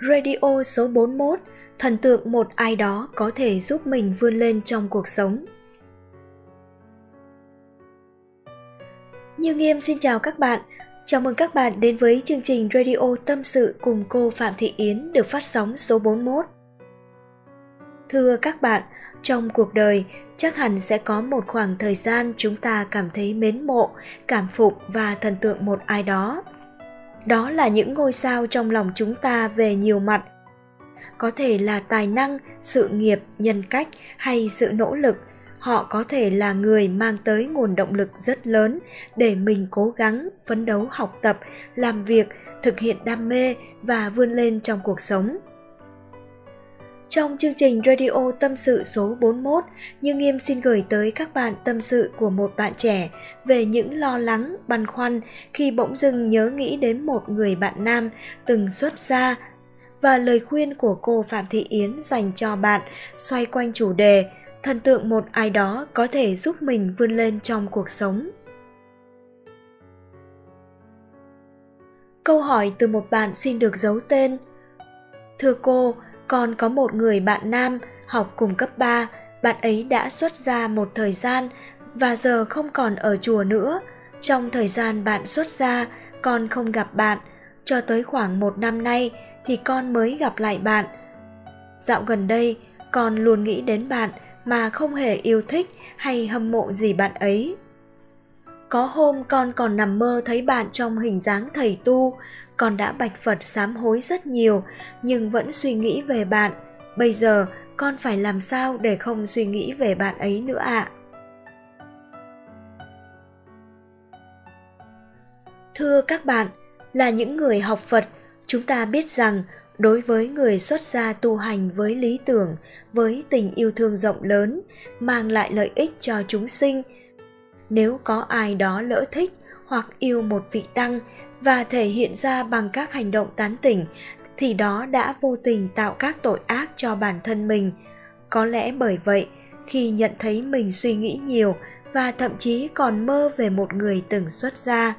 Radio số 41, thần tượng một ai đó có thể giúp mình vươn lên trong cuộc sống. Như Nghiêm xin chào các bạn. Chào mừng các bạn đến với chương trình Radio Tâm sự cùng cô Phạm Thị Yến được phát sóng số 41. Thưa các bạn, trong cuộc đời chắc hẳn sẽ có một khoảng thời gian chúng ta cảm thấy mến mộ, cảm phục và thần tượng một ai đó đó là những ngôi sao trong lòng chúng ta về nhiều mặt. Có thể là tài năng, sự nghiệp, nhân cách hay sự nỗ lực, họ có thể là người mang tới nguồn động lực rất lớn để mình cố gắng, phấn đấu, học tập, làm việc, thực hiện đam mê và vươn lên trong cuộc sống trong chương trình Radio Tâm sự số 41, Như Nghiêm xin gửi tới các bạn tâm sự của một bạn trẻ về những lo lắng, băn khoăn khi bỗng dưng nhớ nghĩ đến một người bạn nam từng xuất gia và lời khuyên của cô Phạm Thị Yến dành cho bạn xoay quanh chủ đề thần tượng một ai đó có thể giúp mình vươn lên trong cuộc sống. Câu hỏi từ một bạn xin được giấu tên. Thưa cô, con có một người bạn nam học cùng cấp 3, bạn ấy đã xuất gia một thời gian và giờ không còn ở chùa nữa. Trong thời gian bạn xuất gia, con không gặp bạn, cho tới khoảng một năm nay thì con mới gặp lại bạn. Dạo gần đây, con luôn nghĩ đến bạn mà không hề yêu thích hay hâm mộ gì bạn ấy. Có hôm con còn nằm mơ thấy bạn trong hình dáng thầy tu, con đã bạch Phật sám hối rất nhiều nhưng vẫn suy nghĩ về bạn. Bây giờ con phải làm sao để không suy nghĩ về bạn ấy nữa ạ? À? Thưa các bạn, là những người học Phật, chúng ta biết rằng đối với người xuất gia tu hành với lý tưởng, với tình yêu thương rộng lớn, mang lại lợi ích cho chúng sinh, nếu có ai đó lỡ thích hoặc yêu một vị tăng và thể hiện ra bằng các hành động tán tỉnh, thì đó đã vô tình tạo các tội ác cho bản thân mình. Có lẽ bởi vậy, khi nhận thấy mình suy nghĩ nhiều và thậm chí còn mơ về một người từng xuất gia,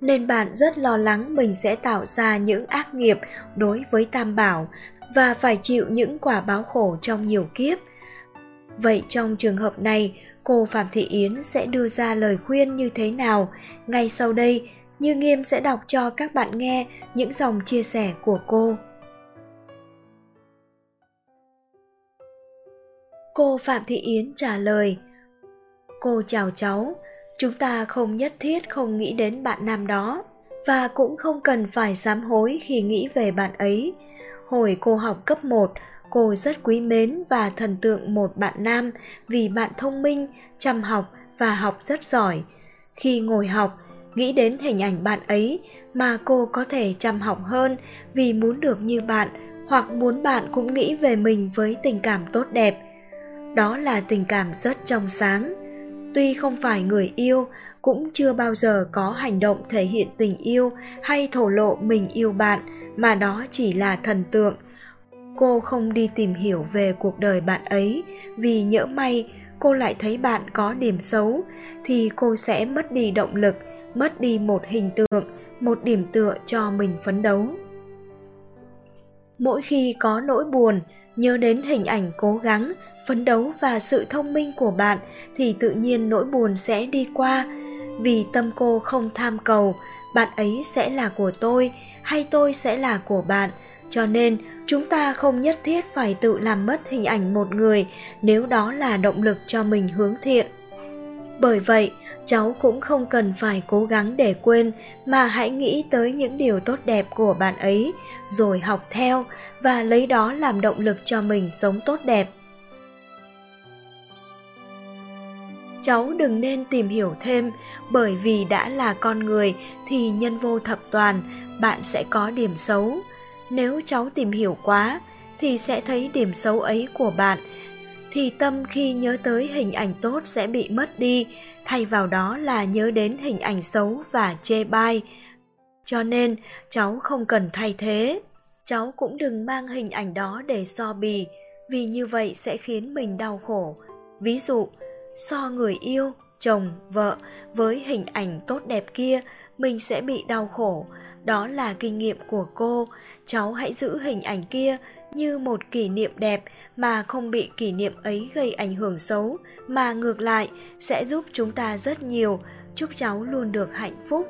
nên bạn rất lo lắng mình sẽ tạo ra những ác nghiệp đối với tam bảo và phải chịu những quả báo khổ trong nhiều kiếp. Vậy trong trường hợp này cô phạm thị yến sẽ đưa ra lời khuyên như thế nào ngay sau đây như Nghiêm sẽ đọc cho các bạn nghe những dòng chia sẻ của cô. Cô Phạm Thị Yến trả lời Cô chào cháu, chúng ta không nhất thiết không nghĩ đến bạn nam đó và cũng không cần phải sám hối khi nghĩ về bạn ấy. Hồi cô học cấp 1, cô rất quý mến và thần tượng một bạn nam vì bạn thông minh, chăm học và học rất giỏi. Khi ngồi học, nghĩ đến hình ảnh bạn ấy mà cô có thể chăm học hơn vì muốn được như bạn hoặc muốn bạn cũng nghĩ về mình với tình cảm tốt đẹp. Đó là tình cảm rất trong sáng. Tuy không phải người yêu cũng chưa bao giờ có hành động thể hiện tình yêu hay thổ lộ mình yêu bạn mà đó chỉ là thần tượng cô không đi tìm hiểu về cuộc đời bạn ấy, vì nhỡ may cô lại thấy bạn có điểm xấu, thì cô sẽ mất đi động lực, mất đi một hình tượng, một điểm tựa cho mình phấn đấu. Mỗi khi có nỗi buồn, nhớ đến hình ảnh cố gắng, phấn đấu và sự thông minh của bạn, thì tự nhiên nỗi buồn sẽ đi qua. Vì tâm cô không tham cầu, bạn ấy sẽ là của tôi, hay tôi sẽ là của bạn, cho nên chúng ta không nhất thiết phải tự làm mất hình ảnh một người nếu đó là động lực cho mình hướng thiện. Bởi vậy, cháu cũng không cần phải cố gắng để quên mà hãy nghĩ tới những điều tốt đẹp của bạn ấy, rồi học theo và lấy đó làm động lực cho mình sống tốt đẹp. Cháu đừng nên tìm hiểu thêm, bởi vì đã là con người thì nhân vô thập toàn, bạn sẽ có điểm xấu nếu cháu tìm hiểu quá, thì sẽ thấy điểm xấu ấy của bạn. Thì tâm khi nhớ tới hình ảnh tốt sẽ bị mất đi, thay vào đó là nhớ đến hình ảnh xấu và chê bai. Cho nên, cháu không cần thay thế. Cháu cũng đừng mang hình ảnh đó để so bì, vì như vậy sẽ khiến mình đau khổ. Ví dụ, so người yêu, chồng, vợ với hình ảnh tốt đẹp kia, mình sẽ bị đau khổ đó là kinh nghiệm của cô cháu hãy giữ hình ảnh kia như một kỷ niệm đẹp mà không bị kỷ niệm ấy gây ảnh hưởng xấu mà ngược lại sẽ giúp chúng ta rất nhiều chúc cháu luôn được hạnh phúc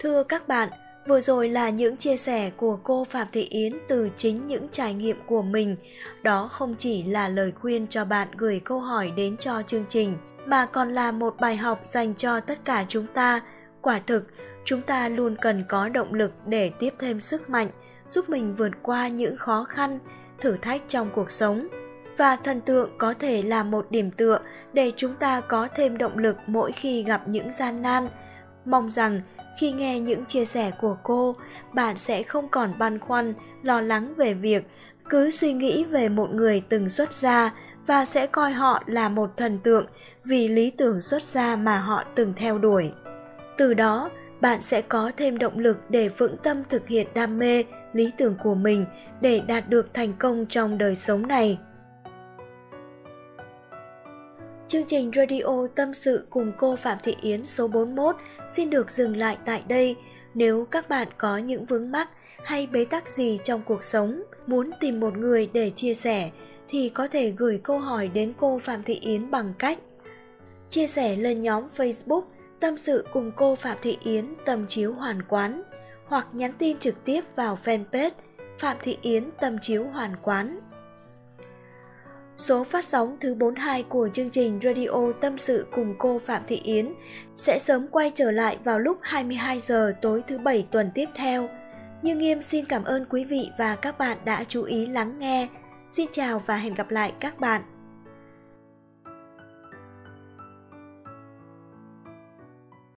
thưa các bạn Vừa rồi là những chia sẻ của cô Phạm Thị Yến từ chính những trải nghiệm của mình. Đó không chỉ là lời khuyên cho bạn gửi câu hỏi đến cho chương trình, mà còn là một bài học dành cho tất cả chúng ta. Quả thực, chúng ta luôn cần có động lực để tiếp thêm sức mạnh, giúp mình vượt qua những khó khăn, thử thách trong cuộc sống. Và thần tượng có thể là một điểm tựa để chúng ta có thêm động lực mỗi khi gặp những gian nan. Mong rằng khi nghe những chia sẻ của cô bạn sẽ không còn băn khoăn lo lắng về việc cứ suy nghĩ về một người từng xuất gia và sẽ coi họ là một thần tượng vì lý tưởng xuất gia mà họ từng theo đuổi từ đó bạn sẽ có thêm động lực để vững tâm thực hiện đam mê lý tưởng của mình để đạt được thành công trong đời sống này Chương trình Radio Tâm sự cùng cô Phạm Thị Yến số 41 xin được dừng lại tại đây. Nếu các bạn có những vướng mắc hay bế tắc gì trong cuộc sống, muốn tìm một người để chia sẻ thì có thể gửi câu hỏi đến cô Phạm Thị Yến bằng cách chia sẻ lên nhóm Facebook Tâm sự cùng cô Phạm Thị Yến Tầm chiếu hoàn quán, hoặc nhắn tin trực tiếp vào fanpage Phạm Thị Yến Tâm chiếu hoàn quán. Số phát sóng thứ 42 của chương trình Radio Tâm sự cùng cô Phạm Thị Yến sẽ sớm quay trở lại vào lúc 22 giờ tối thứ bảy tuần tiếp theo. Như Nghiêm xin cảm ơn quý vị và các bạn đã chú ý lắng nghe. Xin chào và hẹn gặp lại các bạn.